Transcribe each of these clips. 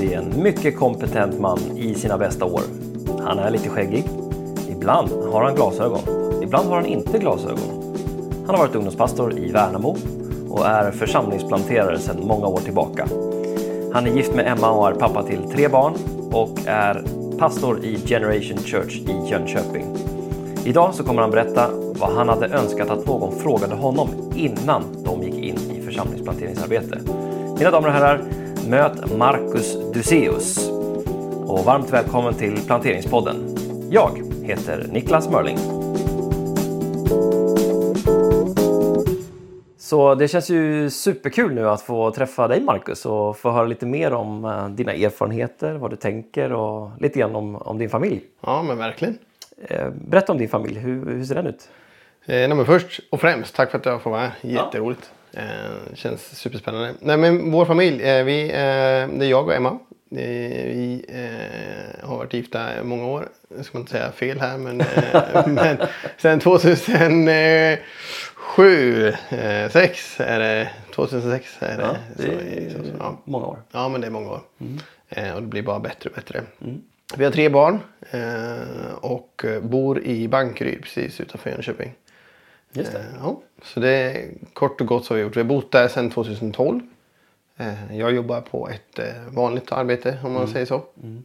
bli en mycket kompetent man i sina bästa år. Han är lite skäggig. Ibland har han glasögon. Ibland har han inte glasögon. Han har varit ungdomspastor i Värnamo och är församlingsplanterare sedan många år tillbaka. Han är gift med Emma och är pappa till tre barn och är pastor i Generation Church i Jönköping. Idag så kommer han berätta vad han hade önskat att någon frågade honom innan de gick in i församlingsplanteringsarbete. Mina damer och herrar, möt Marcus Duseus. Och varmt välkommen till Planteringspodden. Jag heter Niklas Mörling. Så det känns ju superkul nu att få träffa dig Marcus och få höra lite mer om eh, dina erfarenheter, vad du tänker och lite grann om, om din familj. Ja, men verkligen. Eh, Berätta om din familj, hur, hur ser den ut? Eh, nej, först och främst, tack för att jag får vara här. Jätteroligt. Eh, känns superspännande. Nej, men vår familj, eh, vi, eh, det är jag och Emma. Eh, vi eh, har varit gifta i många år. Jag ska man inte säga fel här, men, eh, men sen 2007, eh, 6 är det. 2006 är det. Ja, det är så, så, ja. många år. Ja, men det är många år. Eh, och det blir bara bättre och bättre. Vi har tre barn eh, och eh, bor i Bankeryd precis utanför Jönköping. Just det. Eh, ja, så det är kort och gott så har vi gjort. Vi har bott där sedan 2012. Eh, jag jobbar på ett eh, vanligt arbete om man säger så.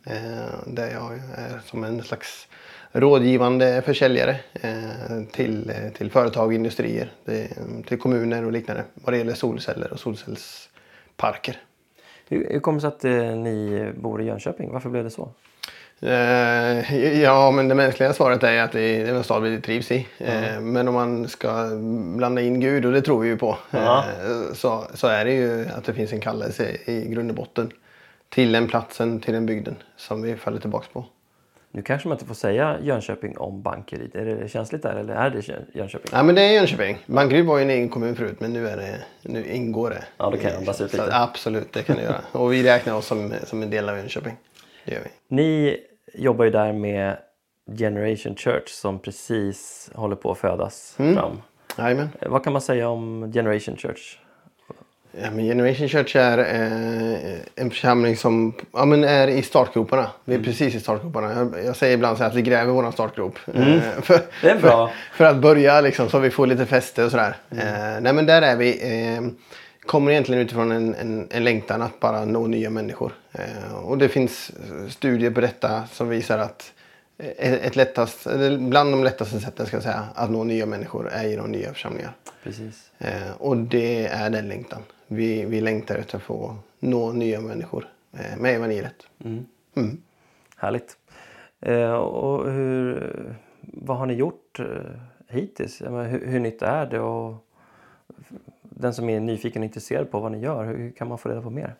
Eh, där jag är som en slags rådgivande försäljare till, till företag och industrier. Till kommuner och liknande. Vad det gäller solceller och solcellsparker. Hur, kommer det sig att ni bor i Jönköping? Varför blev det så? Eh, ja, men det mänskliga svaret är att det är en stad vi trivs i. Eh, men om man ska blanda in Gud, och det tror vi ju på, eh, så, så är det ju att det finns en kallelse i grund och botten till den platsen, till den bygden som vi faller tillbaks på. Nu kanske man inte får säga Jönköping om Bankeryd. Är det känsligt där eller är det Jön- Jönköping? Ja, men det är Jönköping. Bankeryd var ju en egen kommun förut, men nu, är det, nu ingår det. Ja, då kan jag andas ut lite. Absolut, det kan du göra. Och vi räknar oss som, som en del av Jönköping. Det gör vi. Ni jobbar ju där med Generation Church som precis håller på att födas Mm. fram. Jajamän. Eh, Vad kan man säga om Generation Church? Ja, men Generation Church är eh, en församling som ja, men är i startgroparna. Vi Mm. är precis i startgroparna. Jag, jag säger ibland så här att vi gräver vår startgrop. Eh, för, Mm. Det är bra. För, för att börja liksom, så vi får lite fäste och sådär. Mm. Eh, nej men där är vi. Kommer egentligen utifrån en, en, en längtan att bara nå nya människor. Eh, och det finns studier på detta som visar att eh, ett lättast, bland de lättaste sätten ska säga, att nå nya människor är genom nya församlingar. Precis. Eh, och det är den längtan. Vi, vi längtar efter att få nå nya människor eh, med evangeliet. Mm. Härligt. Eh, och hur, vad har ni gjort eh, hittills? Menar, hur, hur nytt är det? Och den som är nyfiken och intresserad på vad ni gör, hur kan man få reda på mer?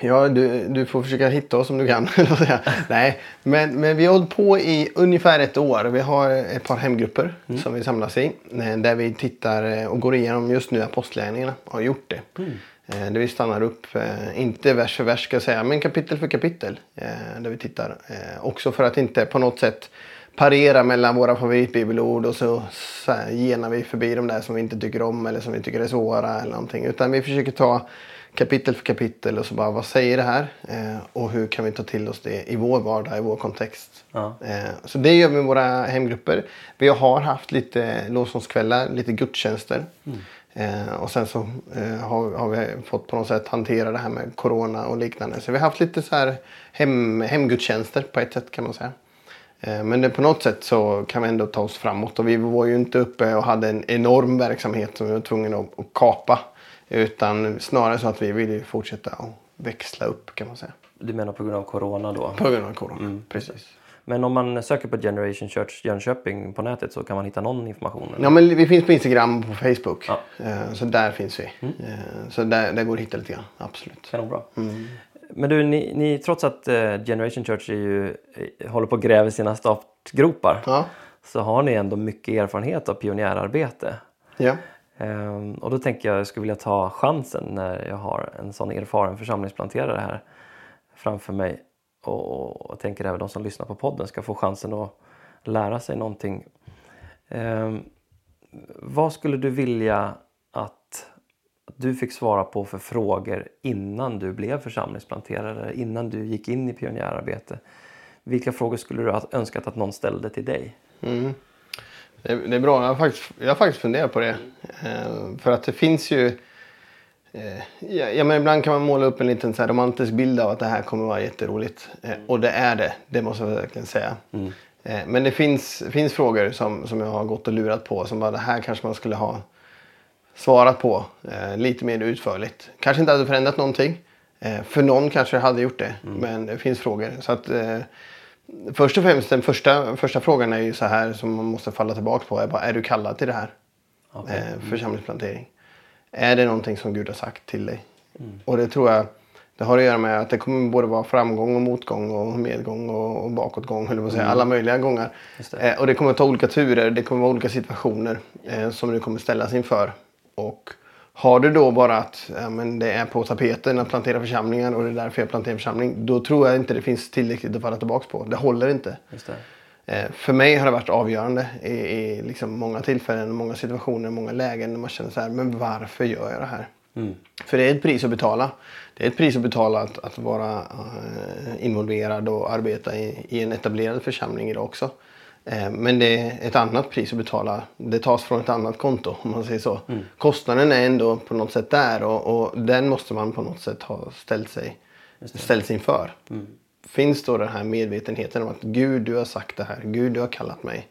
Ja, du, du får försöka hitta oss om du kan. Nej, men, men vi har hållit på i ungefär ett år. Vi har ett par hemgrupper som vi samlas i. eh, Där vi tittar eh, och går igenom just nu apostlagärningarna. Har gjort det. Eh, Där vi stannar upp, inte vers för vers ska jag säga, men kapitel för kapitel. Där vi tittar. Också för att inte på något sätt parera mellan våra favoritbibelord och så, så här, genar vi förbi de där som vi inte tycker om eller som vi tycker är svåra eller någonting. Utan vi försöker ta kapitel för kapitel och så bara vad säger det här eh, och hur kan vi ta till oss det i vår vardag, i vår kontext. Ja. Eh, så det gör vi med våra hemgrupper. Vi har haft lite lovsångskvällar, lite gudstjänster. Eh, och sen så eh, har, har vi fått på något sätt hantera det här med corona och liknande. Så vi har haft lite så här hem, hemgudstjänster på ett sätt kan man säga. Eh, Men det, på något sätt så kan vi ändå ta oss framåt. Och vi var ju inte uppe och hade en enorm verksamhet som vi var tvungna att, att kapa. Utan snarare så att vi ville fortsätta att växla upp kan man säga. Du menar på grund av Corona då? På grund av corona. Precis. Men om man söker på Generation Church Jönköping på nätet så kan man hitta någon information? eller? Ja, men vi finns på Instagram och på Facebook. Ja. Eh, Så där finns vi. Eh, Så där, där går det att hitta lite grann. Absolut. Kanonbra. Men du, ni, ni, trots att eh, Generation Church är ju, eh, håller på att gräva sina startgropar Ja. så har ni ändå mycket erfarenhet av pionjärarbete. Ja. Ehm, och då tänker jag jag skulle vilja ta chansen när jag har en sån erfaren församlingsplanterare här framför mig och, och tänker även de som lyssnar på podden ska få chansen att lära sig någonting. Ehm, vad skulle du vilja du fick svara på för frågor innan du blev församlingsplanterare, innan du gick in i pionjärarbete. Vilka frågor skulle du ha önskat att någon ställde till dig? Mm. Det, är, det är bra. Jag har, faktiskt, jag har faktiskt funderat på det. Eh, för att det finns ju... Eh, ja, ja, men ibland kan man måla upp en liten så romantisk bild av att det här kommer vara jätteroligt. Eh, och det är det. Det måste jag verkligen säga. Mm. Eh, men det finns, finns frågor som, som jag har gått och lurat på. Som bara det här kanske man skulle ha svarat på eh, lite mer utförligt. Kanske inte hade förändrat någonting. Eh, för någon kanske hade gjort det. Mm. Men det finns frågor. Så att, eh, först och främst den första, första frågan är ju så här som man måste falla tillbaka på. Är, bara, är du kallad till det här? Okay. Eh, församlingsplantering. Är det någonting som Gud har sagt till dig? Mm. Och det tror jag det har att göra med att det kommer både vara framgång och motgång och medgång och, och bakåtgång. Eller vad säga, mm. Alla möjliga gånger. Det. Eh, och det kommer att ta olika turer. Det kommer att vara olika situationer eh, som du kommer ställas inför. Och har du då bara att ja, men det är på tapeten att plantera församlingar och det är därför jag planterar församling. Då tror jag inte det finns tillräckligt att falla tillbaka på. Det håller inte. Eh, för mig har det varit avgörande i, i liksom många tillfällen, många situationer, många lägen. När man känner så här, men varför gör jag det här? Mm. För det är ett pris att betala. Det är ett pris att betala att, att vara uh, involverad och arbeta i, i, en etablerad församling idag också. Uh, men det är ett annat pris att betala. Det tas från ett annat konto om man säger så. Mm. Kostnaden är ändå på något sätt där och, och, den måste man på något sätt ha ställt sig, ställt sig inför. Mm. Finns då den här medvetenheten om att Gud du har sagt det här, Gud du har kallat mig.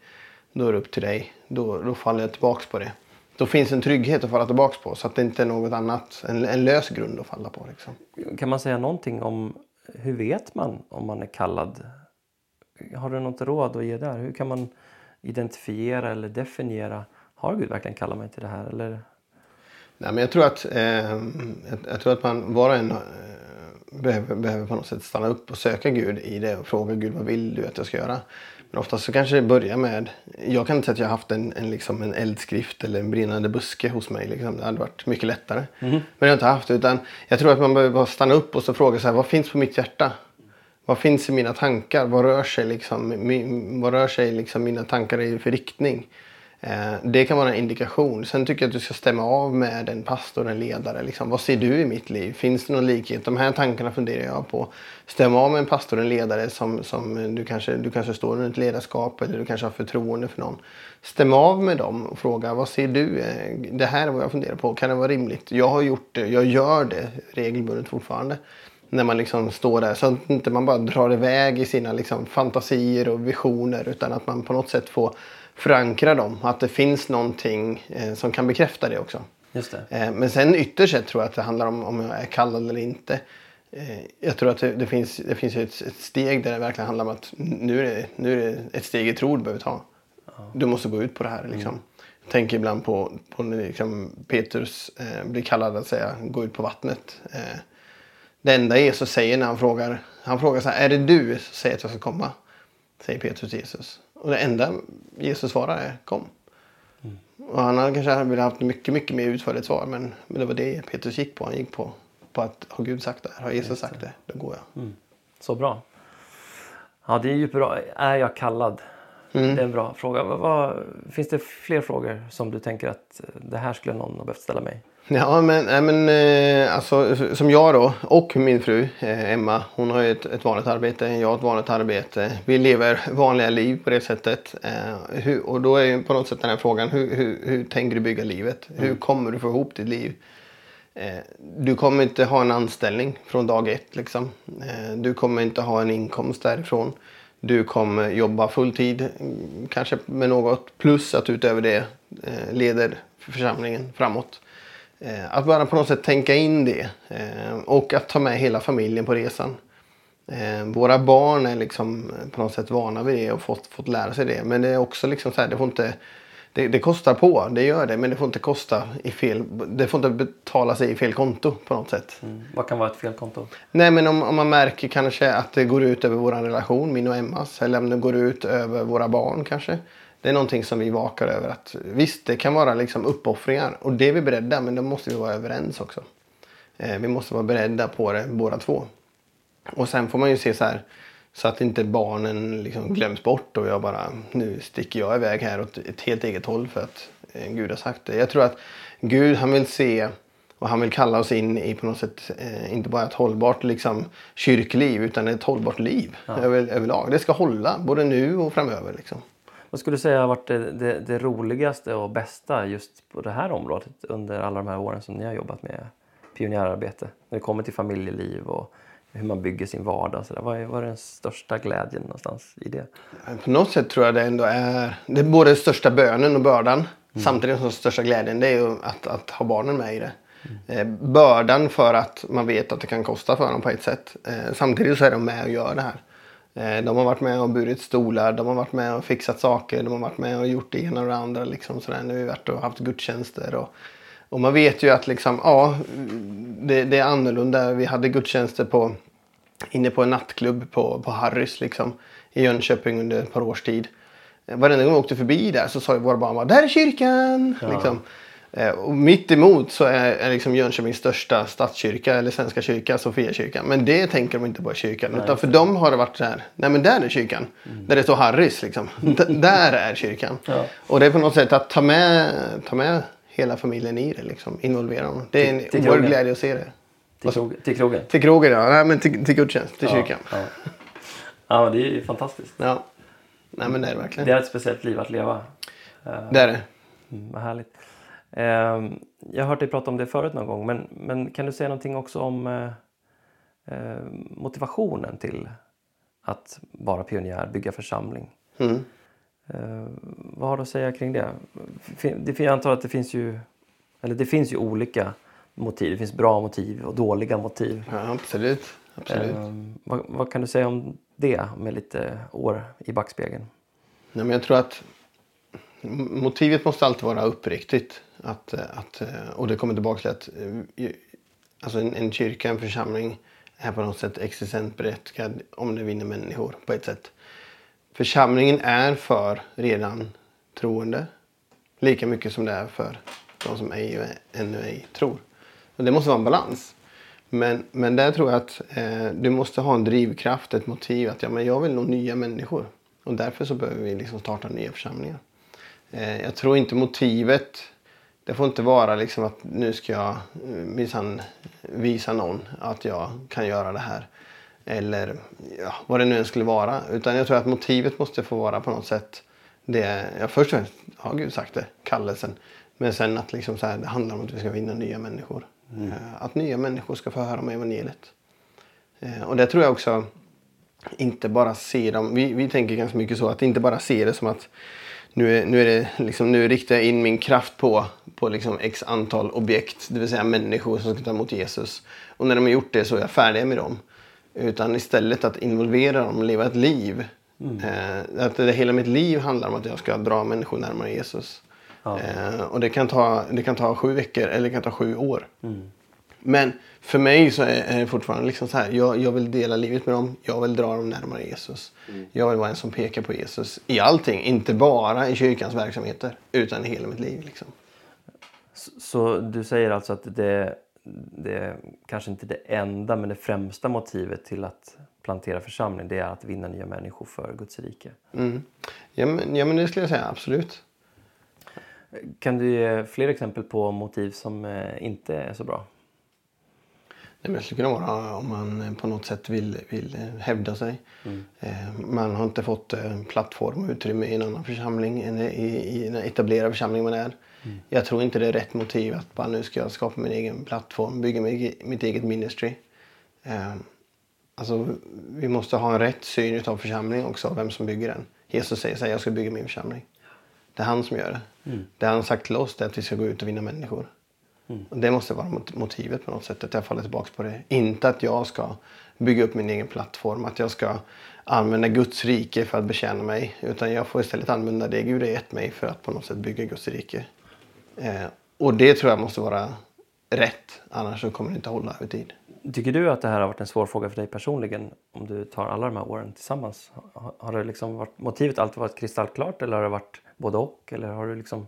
Då är det upp till dig. Då, då faller jag tillbaks på det då finns en trygghet att falla tillbaka på så att det inte är något annat, en, en lös grund att falla på. Liksom. Kan man säga någonting om hur vet man om man är kallad? Har du något råd att ge där? Hur kan man identifiera eller definiera? Har Gud verkligen kallat mig till det här? Eller? Nej, men jag tror att, eh, jag, jag, tror att man var och en eh, behöver, behöver på något sätt stanna upp och söka Gud i det och fråga Gud vad vill du att jag ska göra? Men oftast så kanske det börjar med, jag kan inte säga att jag har haft en, en, liksom en eldskrift eller en brinnande buske hos mig. Liksom. Det hade varit mycket lättare. Mm. Men jag har inte haft det. Utan jag tror att man behöver bara stanna upp och så fråga så här, vad finns på mitt hjärta? Vad finns i mina tankar? Vad rör sig, liksom, vad rör sig liksom mina tankar i för riktning? Eh, det kan vara en indikation. Sen tycker jag att du ska stämma av med en pastor, en ledare. Liksom. Vad ser du i mitt liv? Finns det någon likhet? De här tankarna funderar jag på. Stämma av med en pastor, en ledare som, som du, kanske, du kanske står under ett ledarskap eller du kanske har förtroende för någon. Stäm av med dem och fråga vad ser du? Eh, det här är vad jag funderar på. Kan det vara rimligt? Jag har gjort det. Jag gör det regelbundet fortfarande när man liksom står där. Så att inte man bara drar iväg i sina liksom fantasier och visioner utan att man på något sätt får förankra dem. Att det finns någonting eh, som kan bekräfta det också. Just det. Eh, men sen ytterst sett tror jag att det handlar om om jag är kallad eller inte. Eh, jag tror att det, det, finns, det finns ett, ett, steg där det verkligen handlar om att nu är det, nu är det ett steg i tro du behöver ta. Du måste gå ut på det här. Liksom. Mm. Jag tänker ibland på, på när liksom Petrus eh, blir kallad att säga gå ut på vattnet. Eh, det enda Jesus säger när han frågar, han frågar så här, är det du som säger att jag ska komma? Säger Petrus till Jesus. Och det enda Jesus svarar är kom. Mm. Och han hade kanske velat haft mycket, mycket mer utförligt svar. Men, men det var det Petrus gick på. Han gick på, på att har Gud sagt det? Har Jesus sagt det? Då går jag. Mm. Så bra. Ja, det är ju bra. Är jag kallad? Mm. Det är en bra fråga. Vad, vad, finns det fler frågor som du tänker att det här skulle någon ha behövt ställa mig? Ja, men, men eh, alltså, som jag då och min fru eh, Emma. Hon har ett, ett vanligt arbete, jag har ett vanligt arbete. Vi lever vanliga liv på det sättet. Eh, och då är ju på något sätt den här frågan, hur, hur, hur tänker du bygga livet? Mm. Hur kommer du få ihop ditt liv? Du kommer inte ha en anställning från dag ett. Liksom. Du kommer inte ha en inkomst därifrån. Du kommer jobba fulltid, kanske med något. Plus att utöver det leder församlingen framåt. Eh, att bara på något sätt tänka in det eh, och att ta med hela familjen på resan. Eh, våra barn är liksom på något sätt vana vid det och fått, fått lära sig det. Men det är också liksom så här, det får inte det, det, kostar på, det gör det, men det får inte kosta i fel, det får inte betala sig i fel konto på något sätt. Mm. Vad kan vara ett fel konto? Nej men om, om man märker kanske att det går ut över vår relation, min och Emmas, eller om det går ut över våra barn kanske det är någonting som vi vakar över. att Visst, det kan vara liksom uppoffringar och det är vi beredda men då måste vi vara överens också. Eh, vi måste vara beredda på det båda två. Och sen får man ju se så här så att inte barnen liksom glöms bort och jag bara nu sticker jag iväg här åt ett helt eget håll för att eh, Gud har sagt det. Jag tror att Gud han vill se Och han vill kalla oss in i på något sätt, eh, inte bara ett hållbart liksom, kyrkliv utan ett hållbart liv över, överlag. Det ska hålla både nu och framöver. Liksom. Vad skulle du säga har varit det, det, det, roligaste och bästa just på det här området under alla de här åren som ni har jobbat med pionjärarbete? När det kommer till familjeliv och hur man bygger sin vardag. Så där. Vad, är, vad är den största glädjen någonstans i det? På något sätt tror jag det ändå är, det är både den största bönen och bördan. Mm. Samtidigt som den största glädjen det är ju att, att ha barnen med i det. Mm. bördan för att man vet att det kan kosta för dem på ett sätt. Eh, samtidigt så är de med och gör det här. Eh, de har varit med och burit stolar, de har varit med och fixat saker, de har varit med och gjort det ena och det andra. Liksom sådär. Nu har vi varit och haft gudstjänster. Och, och man vet ju att liksom, ja, det, det, är annorlunda. Vi hade gudstjänster på, inne på en nattklubb på, på Harrys liksom, i Jönköping under ett par års tid. Varenda gång vi åkte förbi där så sa våra barn bara, där är kyrkan! Ja. Liksom. Eh, och mitt emot så är, är liksom Jönköpings största stadskyrka eller Svenska kyrka, Sofiakyrkan. Men det tänker de inte på i kyrkan. Nej, utan för dem har det varit så här, nej men där är kyrkan. Mm. Där det står Harrys liksom. där är kyrkan. Ja. Och det är på något sätt att ta med, ta med hela familjen i det liksom. Involvera dem. Det är en oerhörd glädje att se det. Till, krog, till krogen? Till krogen ja. Nej men till, till gudstjänst, till ja, kyrkan. Ja. ja det är ju fantastiskt. Ja. Nej men det är det verkligen. Det är ett speciellt liv att leva. Det är det. Mm, vad härligt. Ehm, jag har hört dig prata om det förut någon gång men, men kan du säga någonting också om eh, eh, motivationen till att vara pionjär, bygga församling? Mm. Eh, vad har du att säga kring det? Jag antar att det finns ju, eller det finns ju olika motiv. Det finns bra motiv och dåliga motiv. Ja, absolut. absolut. Vad, vad, kan du säga om det med lite år i backspegeln? Nej, men jag tror att motivet måste alltid vara uppriktigt. Att, eh, att, eh, och det kommer tillbaka till att eh, alltså en, en kyrka, en församling är på något sätt existent berättigad om det vinner människor på ett sätt. Församlingen är för redan troende lika mycket som det är för de som ej och ännu ej tror. Och det måste vara en balans. Men, men där tror jag att eh, du måste ha en drivkraft, ett motiv att ja, men jag vill nå nya människor. Och därför så behöver vi liksom starta nya församlingar. Eh, jag tror inte motivet det får inte vara liksom att nu ska jag eh, minsann visa någon att jag kan göra det här. Eller ja, vad det nu än skulle vara. Utan jag tror att motivet måste få vara på något sätt det, ja, först och främst har Gud sagt det, kallelsen. Men sen att liksom så här, det handlar om att vi ska vinna nya människor. Mm. Eh, att nya människor ska få höra om evangeliet. Och det tror jag också, inte bara se dem, vi, vi tänker ganska mycket så, att inte bara se det som att nu, är, nu, är det liksom, nu riktar jag in min kraft på, på liksom x antal objekt, det vill säga människor som ska ta emot Jesus. Och när de har gjort det så är jag färdig med dem. Utan istället att involvera dem och leva ett liv. Mm. Eh, att det, hela mitt liv handlar om att jag ska dra människor närmare Jesus. Ja. Eh, och det kan, ta, det kan ta sju veckor eller det kan ta sju år. Mm. Men för mig så är det fortfarande liksom så här. Jag, jag vill dela livet med dem. Jag vill dra dem närmare Jesus. Mm. Jag vill vara en som pekar på Jesus i allting. Inte bara i kyrkans verksamheter. Utan i hela mitt liv. Liksom. Så, så du säger alltså att det, det kanske inte det enda men det främsta motivet till att plantera församling det är att vinna nya människor för Guds rike? Mm. Ja, men, ja men det skulle jag säga absolut. Kan du ge fler exempel på motiv som eh, inte är så bra? Det skulle kunna vara om man på något sätt vill, vill hävda sig. Mm. Eh, man har inte fått plattform och utrymme i en annan församling än i, den etablerade församling man är. Mm. Jag tror inte det är rätt motiv att bara nu ska jag skapa min egen plattform, bygga mitt eget ministry. Eh, alltså, vi måste ha en rätt syn av församling också, vem som bygger den. Jesus säger att jag ska bygga min församling. Det är han som gör det. Mm. Det han sagt till oss är att vi ska gå ut och vinna människor. Mm. Det måste vara motivet på något sätt, att jag faller tillbaka på det. Inte att jag ska bygga upp min egen plattform, att jag ska använda Guds rike för att betjäna mig. Utan jag får istället använda det Gud har gett mig för att på något sätt bygga Guds rike. Eh, och det tror jag måste vara rätt, annars så kommer det inte hålla över tid. Tycker du att det här har varit en svår fråga för dig personligen om du tar alla de här åren tillsammans? Har det liksom varit, motivet alltid varit kristallklart eller har det varit både och? Eller har du liksom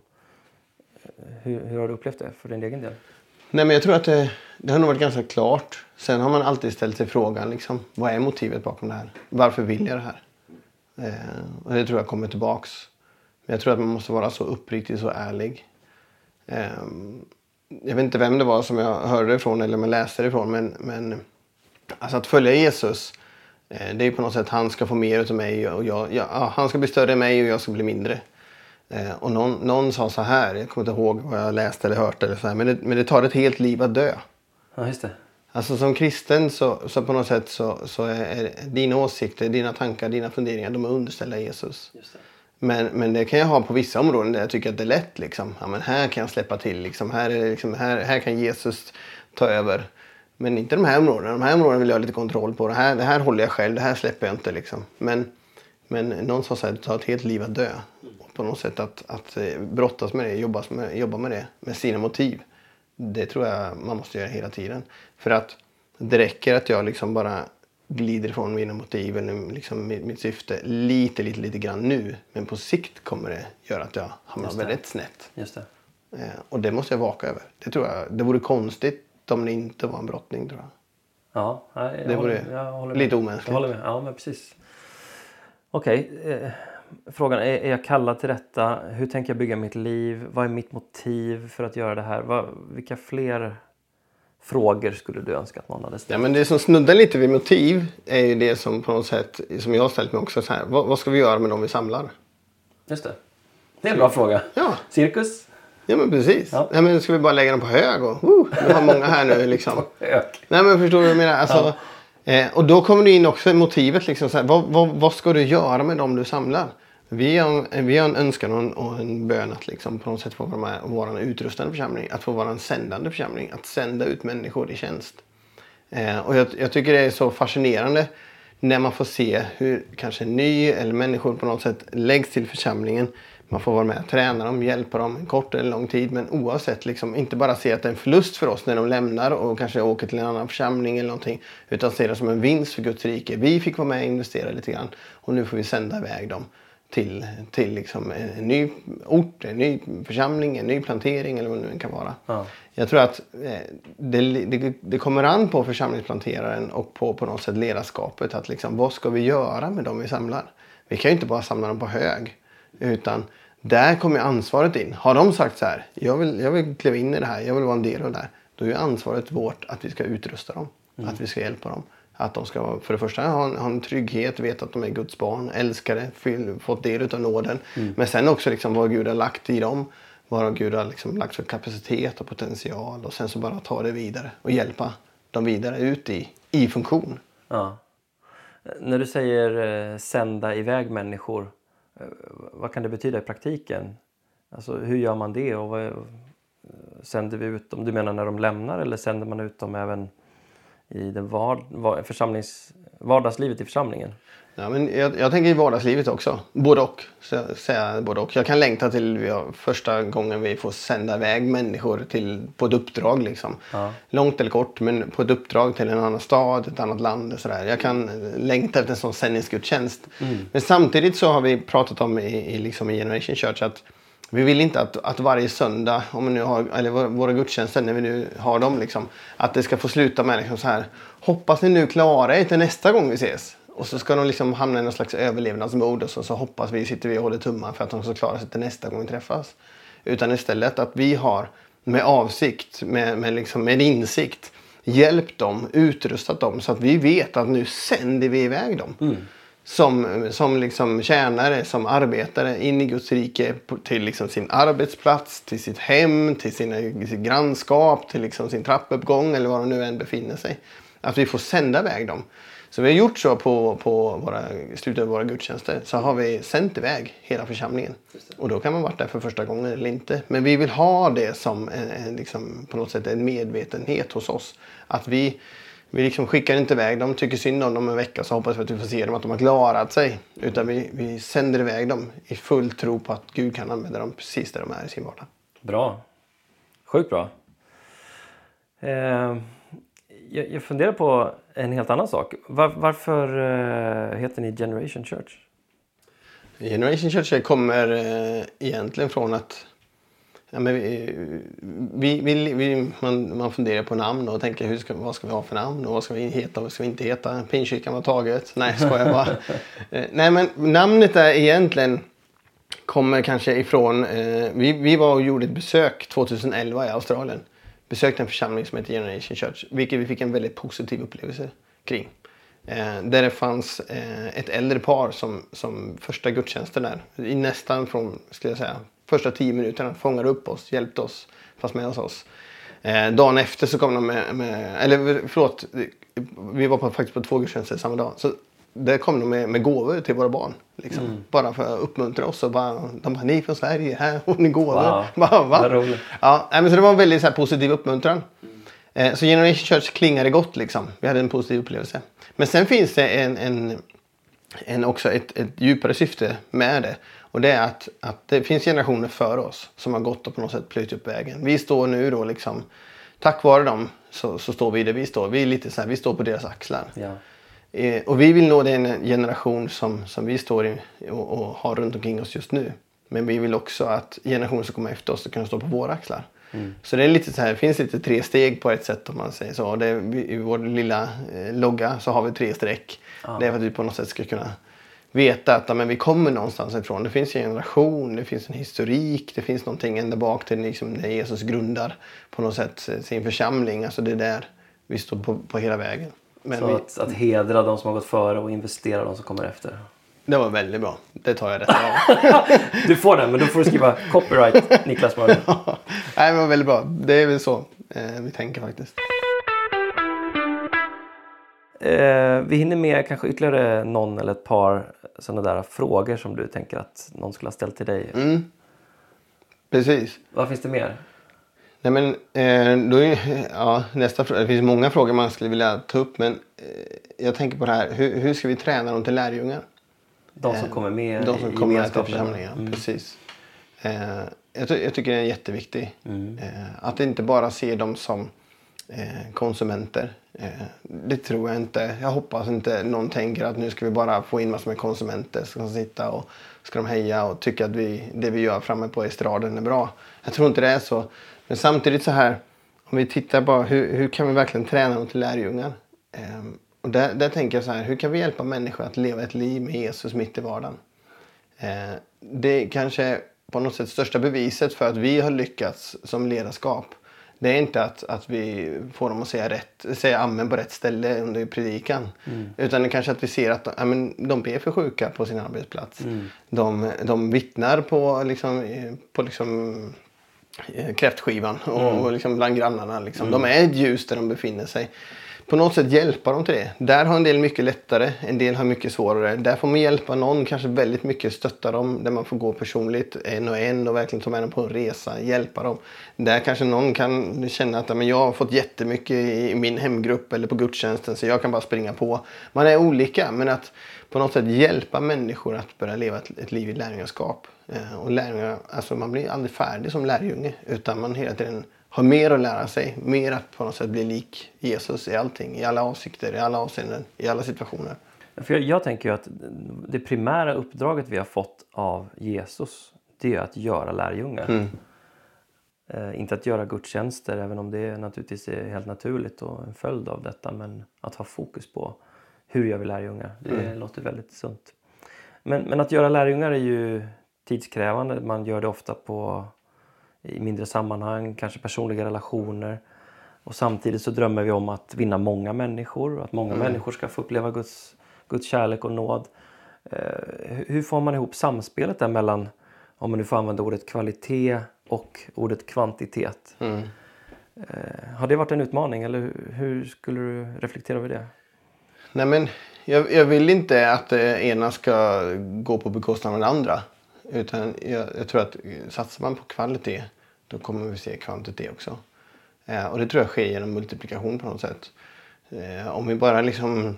hur, hur har du upplevt det för din egen del? Nej, men jag tror att det, det har nog varit ganska klart. Sen har man alltid ställt sig frågan, liksom, vad är motivet bakom det här? Varför vill jag det här? Eh, och det tror jag kommer tillbaks. Men jag tror att man måste vara så uppriktig, så ärlig. Eh, jag vet inte vem det var som jag hörde ifrån eller man läste ifrån. Men, men alltså att följa Jesus. Eh, det är på något sätt han ska få mer av mig och jag, ja, han ska bli större än mig och jag ska bli mindre. Eh, och någon, någon sa så här, jag kommer inte ihåg vad jag läste eller hört eller så här, men det, men det tar ett helt liv att dö. Ja, just det. Alltså som kristen så, så på något sätt så, så är, dina åsikter, dina tankar, dina funderingar, de är underställda Jesus. Just det. Men, men det kan jag ha på vissa områden där jag tycker att det är lätt. Liksom. Ja, men här kan jag släppa till. Liksom. Här, är liksom, här, här kan Jesus ta över. Men inte de här områdena. De här områdena vill jag ha lite kontroll på. Det här, det här håller jag själv. Det här släpper jag inte. Liksom. Men, men någon sa att det tar ett helt liv att dö. På något sätt att, att eh, brottas med det, jobba med, jobba med det med sina motiv. Det tror jag man måste göra hela tiden. För att det räcker att jag liksom bara glider ifrån mina motiv eller liksom mitt, mitt syfte lite, lite, lite grann nu. Men på sikt kommer det göra att jag hamnar väldigt snett. Just det. Eh, och det måste jag vaka över. Det tror jag. Det vore konstigt om det inte var en brottning tror jag. Ja, jag Det håller, vore jag håller lite omänskligt. Jag håller med. Ja, men precis. Okej. eh, frågan är, är jag kallad till detta? Hur tänker jag bygga mitt liv? Vad är mitt motiv för att göra det här? Vad, vilka fler frågor skulle du önska att någon hade Ja, ställt? men det som snuddar lite vid motiv är ju det som på något sätt, som jag har ställt mig också så här. Vad, vad ska vi göra med dem vi samlar? Just det. Det är en bra fråga. Ja, Cirkus? ja men precis. Ja. Ja. men ska vi bara lägga dem på hög och uh, vi har många här nu liksom. Nej men förstår du vad jag menar? Alltså, eh, och då kommer det in också motivet. Liksom, så här, vad, vad, vad ska du göra med dem du samlar? Vi har, en- vi har en önskan och en, och en bön att liksom, på något sätt få vara med vara en utrustande församling. Att få vara en sändande församling. Att sända ut människor i tjänst. Eh, och jag, jag tycker det är så fascinerande när man får se hur kanske ny eller människor på något sätt läggs till församlingen. Man får vara med och träna dem, hjälpa dem en kort eller lång tid. Men oavsett, liksom, inte bara se att det är en förlust för oss när de lämnar och kanske åker till en annan församling eller någonting. Utan se det som en vinst för Guds rike. Vi fick vara med och investera lite grann och nu får vi sända iväg dem till, till liksom en, en ny ort, en ny församling, en ny plantering eller vad det nu kan vara. Ja. Jag tror att eh, det, det, det kommer an på församlingsplanteraren och på på något sätt ledarskapet. Att liksom, vad ska vi göra med dem vi samlar? Vi kan ju inte bara samla dem på hög. Utan där kommer ansvaret in. Har de sagt så här, jag vill, jag vill kliva in i det här, jag vill vara en del av det här. Då är ansvaret vårt att vi ska utrusta dem. Att vi ska hjälpa dem. Att de ska för det första ha en, ha en trygghet, veta att de är Guds barn, älskade, fyll, fått del av nåden. Men sen också liksom vad Gud har lagt i dem. Vad Gud har liksom lagt för kapacitet och potential. Och sen så bara ta det vidare och hjälpa dem vidare ut i, i funktion. Ja. När du säger eh, sända iväg människor, Eh, vad kan det betyda i praktiken? Alltså, hur gör man det? Och vad, sänder vi ut dem? Du menar när de lämnar eller sänder man ut dem även i det var, var, församlings, vardagslivet i församlingen? Ja, men jag, jag tänker i vardagslivet också. Både och. Så, säga både och. Jag kan längta till ja, första gången vi får sända iväg människor till, på ett uppdrag. Liksom. Ja. Långt eller kort, men på ett uppdrag till en annan stad, ett annat land. och Sådär. Jag kan längta efter en sån sändningsgudstjänst. Men samtidigt så har vi pratat om i, i, liksom i Generation Church att vi vill inte att, att varje söndag, om vi nu har, eller våra- våra gudstjänster när vi nu har dem, liksom, att det ska få sluta med liksom så här. Hoppas ni nu klarar er till nästa gång vi ses. Och så ska de liksom hamna i någon slags överlevnadsmode och så, så hoppas vi, sitter vi och håller tummar för att de ska klara sig till nästa gång vi träffas. Utan istället att vi har med avsikt, med, med, liksom, med insikt hjälpt dem, utrustat dem så att vi vet att nu sänder vi iväg dem. Som, som liksom tjänare, som arbetare in i Guds rike till liksom sin arbetsplats, till sitt hem, till sina, sitt grannskap, till liksom sin trappuppgång eller var de nu än befinner sig. Att vi får sända iväg dem. Så vi har gjort så på, på våra, slutet av våra gudstjänster. Så har vi sänt iväg hela församlingen. Och då kan man vara där för första gången eller inte. Men vi vill ha det som en, en, liksom, på något sätt en medvetenhet hos oss. Att vi, vi liksom skickar inte iväg dem, tycker synd om dem en vecka så hoppas vi att vi får se dem att de har klarat sig. Utan vi, vi sänder iväg dem i full tro på att Gud kan använda dem precis där de är i sin vardag. Bra. Sjukt bra. Eh, jag, jag funderar på en helt annan sak. Var, varför eh, heter ni Generation Church? Generation Church kommer eh, egentligen från att ja, men vi, vi, vi, vi, man, man funderar på namn och tänker hur ska, vad ska vi ha för namn och vad ska vi heta och vad ska vi inte heta. Pinkyrkan var taget. Nej, skojar bara. eh, nej, men namnet är egentligen kommer kanske ifrån... Eh, vi, vi var och gjorde ett besök 2011 i Australien besökte en församling som heter Generation Church. Vilket vi fick en väldigt positiv upplevelse kring. Eh, där det fanns eh, ett äldre par som, som första gudstjänsten där. I nästan från, skulle jag säga, första tio minuterna fångade upp oss, hjälpte oss, fanns med hos oss. Eh, dagen efter så kom de med, med eller förlåt, vi var på, faktiskt på två gudstjänster samma dag. Så där kom de med, med gåvor till våra barn. Liksom. Mm. Bara för att uppmuntra oss. Och bara, de bara, ni är från Sverige, här har ni gåvor. Wow. Bara, va? Ja, men så det var en väldigt så här, positiv uppmuntran. Mm. så Generation Church klingade gott liksom. Vi hade en positiv upplevelse. Men sen finns det en, en, en också ett, ett djupare syfte med det. Och det är att, att det finns generationer före oss som har gått och på något sätt plöjt upp vägen. Vi står nu då liksom, tack vare dem så, så står vi där vi står. Vi är lite så här, vi står på deras axlar. Ja. Eh, och vi vill nå den generation som, som vi står i och, och, har runt omkring oss just nu. Men vi vill också att generationer som kommer efter oss ska kunna stå på våra axlar. Mm. Så det är lite så här, finns lite tre steg på ett sätt om man säger så. Det, I vår lilla eh, logga så har vi tre streck. Ah. Det är för att vi på något sätt ska kunna veta att men vi kommer någonstans ifrån. Det finns en generation, det finns en historik, det finns någonting ända bak till liksom, när Jesus grundar på något sätt sin församling. Alltså det är där vi står på, på hela vägen. Men så vi... att, att hedra de som har gått före och investera de som kommer efter. Det var väldigt bra. Det tar jag rätt av. du får den, men då får du skriva copyright Niklas Mörder. Nej, det var väldigt bra. Det är väl så eh, vi tänker faktiskt. Eh, vi hinner med kanske ytterligare någon eller ett par sådana där frågor som du tänker att någon skulle ha ställt till dig. Mm. Precis. Vad finns det mer? Nej, men, eh, då är, ja, nästa fråga. Det finns många frågor man skulle vilja ta upp. Men eh, jag tänker på det här. Hur, hur ska vi träna dem till lärjungar? De som kommer med De som kommer med till församlingen. Mm. Precis. Eh, jag, jag, tycker det är jätteviktigt. Mm. Eh, att inte bara se dem som eh, konsumenter. Eh, det tror jag inte. Jag hoppas inte någon tänker att nu ska vi bara få in massor med konsumenter som ska sitta och ska de heja och tycka att vi, det vi gör framme på estraden är bra. Jag tror inte det är så. Men samtidigt så här, om vi tittar på hur, hur kan vi verkligen träna dem till lärjungar? Eh, och där, där tänker jag så här, hur kan vi hjälpa människor att leva ett liv med Jesus mitt i vardagen? Eh, det är kanske på något sätt största beviset för att vi har lyckats som ledarskap. Det är inte att, att vi får dem att säga, rätt, säga amen på rätt ställe under predikan. Mm. Utan det kanske att vi ser att ja, men, de ber för sjuka på sin arbetsplats. Mm. De, de vittnar på, liksom, på liksom, kräftskivan och, mm. och liksom bland grannarna. Liksom. Mm. De är ett ljus där de befinner sig på något sätt hjälpa dem till det. Där har en del mycket lättare, en del har mycket svårare. Där får man hjälpa någon, kanske väldigt mycket stötta dem. Där man får gå personligt en och en och verkligen ta med dem på en resa, hjälpa dem. Där kanske någon kan känna att men jag har fått jättemycket i min hemgrupp eller på gudstjänsten så jag kan bara springa på. Man är olika men att på något sätt hjälpa människor att börja leva ett, ett liv i lärjungaskap. Eh, och lärjungar, alltså man blir aldrig färdig som lärjunge utan man hela tiden har mer att lära sig. Mer att på något sätt bli lik Jesus i allting. I alla avsikter, i alla avseenden, i alla situationer. För jag, jag tänker ju att det primära uppdraget vi har fått av Jesus det är att göra lärjungar. Mm. Eh, inte att göra gudstjänster även om det naturligtvis är helt naturligt och en följd av detta. Men att ha fokus på hur gör vi lärjungar. Det mm. låter väldigt sunt. Men, men att göra lärjungar är ju tidskrävande. Man gör det ofta på i mindre sammanhang, kanske personliga relationer. Och samtidigt så drömmer vi om att vinna många människor, att många mm. människor ska få uppleva Guds, Guds kärlek och nåd. Eh, hur får man ihop samspelet där mellan, om man nu får använda ordet kvalitet och ordet kvantitet? Mm. Eh, har det varit en utmaning eller hur skulle du reflektera över det? Nej men jag, jag vill inte att det ena ska gå på bekostnad av det andra. Utan jag, jag, tror att satsar man på kvalitet då kommer vi se kvantitet också. Eh, och det tror jag sker genom multiplikation på något sätt. Eh, om vi bara liksom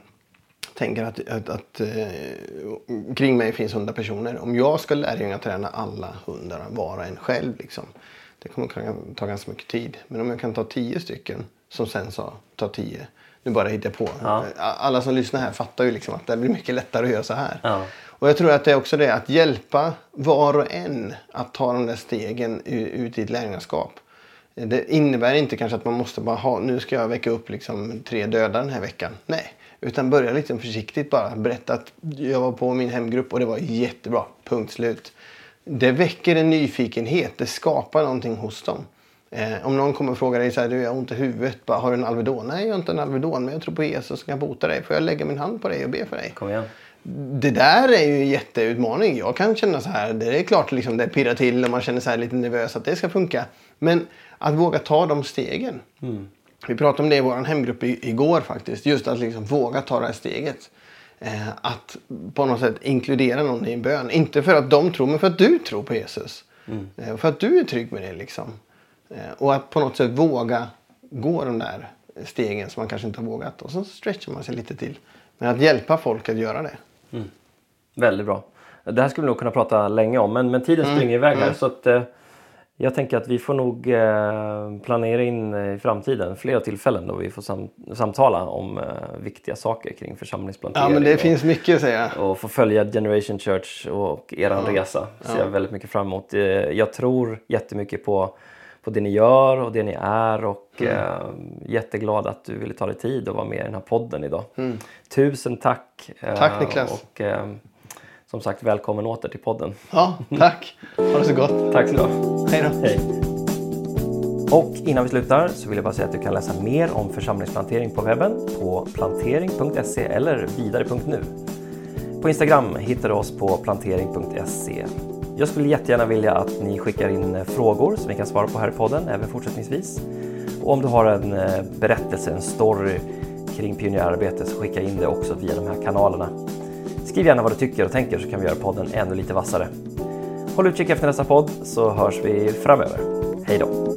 tänker att, att, att eh, kring mig finns hundra personer. Om jag ska lärjungaträna alla hundar var och en själv liksom. Det kommer ta ganska mycket tid. Men om jag kan ta tio stycken som sen sa ta tio. Nu bara hittar jag på. Ja. Alla som lyssnar här fattar ju liksom att det blir mycket lättare att göra så här. Ja. Och jag tror att det är också det att hjälpa var och en att ta de där stegen ut i ett lärjungaskap. Det innebär inte kanske att man måste bara ha, nu ska jag väcka upp liksom tre döda den här veckan. Nej, utan börja lite försiktigt bara. Berätta att jag var på min hemgrupp och det var jättebra. Punkt slut. Det väcker en nyfikenhet. Det skapar någonting hos dem. Eh, om någon kommer och frågar dig så här, du jag har ont i huvudet, bara, har du en Alvedon? Nej, jag har inte en Alvedon, men jag tror på Jesus som kan bota dig. Får jag lägga min hand på dig och be för dig? Kom igen. Det där är ju en jätteutmaning. Jag kan känna så här, det är klart liksom det pirrar till och man känner här lite nervös att det ska funka. Men att våga ta de stegen. Vi pratade om det i vår hemgrupp igår faktiskt. Just att liksom våga ta det här steget. Eh, att på något sätt inkludera någon i en bön. Inte för att de tror, men för att du tror på Jesus. Eh, för att du är trygg med det liksom. Eh, och att på något sätt våga gå de där stegen som man kanske inte har vågat. Och så stretchar man sig lite till. Men att hjälpa folk att göra det. Väldigt bra. Det här skulle vi nog kunna prata länge om men, men tiden springer iväg här. Så att, eh, jag tänker att vi får nog eh, planera in i framtiden flera tillfällen då vi får sam- samtala om eh, viktiga saker kring församlingsplantering. Ja, men det och, finns mycket att säga. och få följa Generation Church och eran resa. ser jag väldigt mycket fram emot. Eh, Jag tror jättemycket på, på det ni gör och det ni är och Mm. eh, jätteglad att du ville ta dig tid och vara med i den här podden idag. Mm. Tusen tack! eh, Tack, Niklas. Och eh, som sagt välkommen åter till podden. Ja, tack. Ha det så gott. Tack så du. Hej då. Hej! Och innan vi slutar så vill jag bara säga att du kan läsa mer om församlingsplantering på webben på plantering.se eller vidare.nu. På Instagram hittar du oss på plantering.se. Jag skulle jättegärna vilja att ni skickar in eh, frågor som vi kan svara på här i podden även fortsättningsvis. Och om du har en eh, berättelse, en story kring pionjärarbete så skicka in det också via de här kanalerna. Skriv gärna vad du tycker och tänker så kan vi göra podden ännu lite vassare. Håll utkik efter nästa podd så hörs vi framöver. Hej då!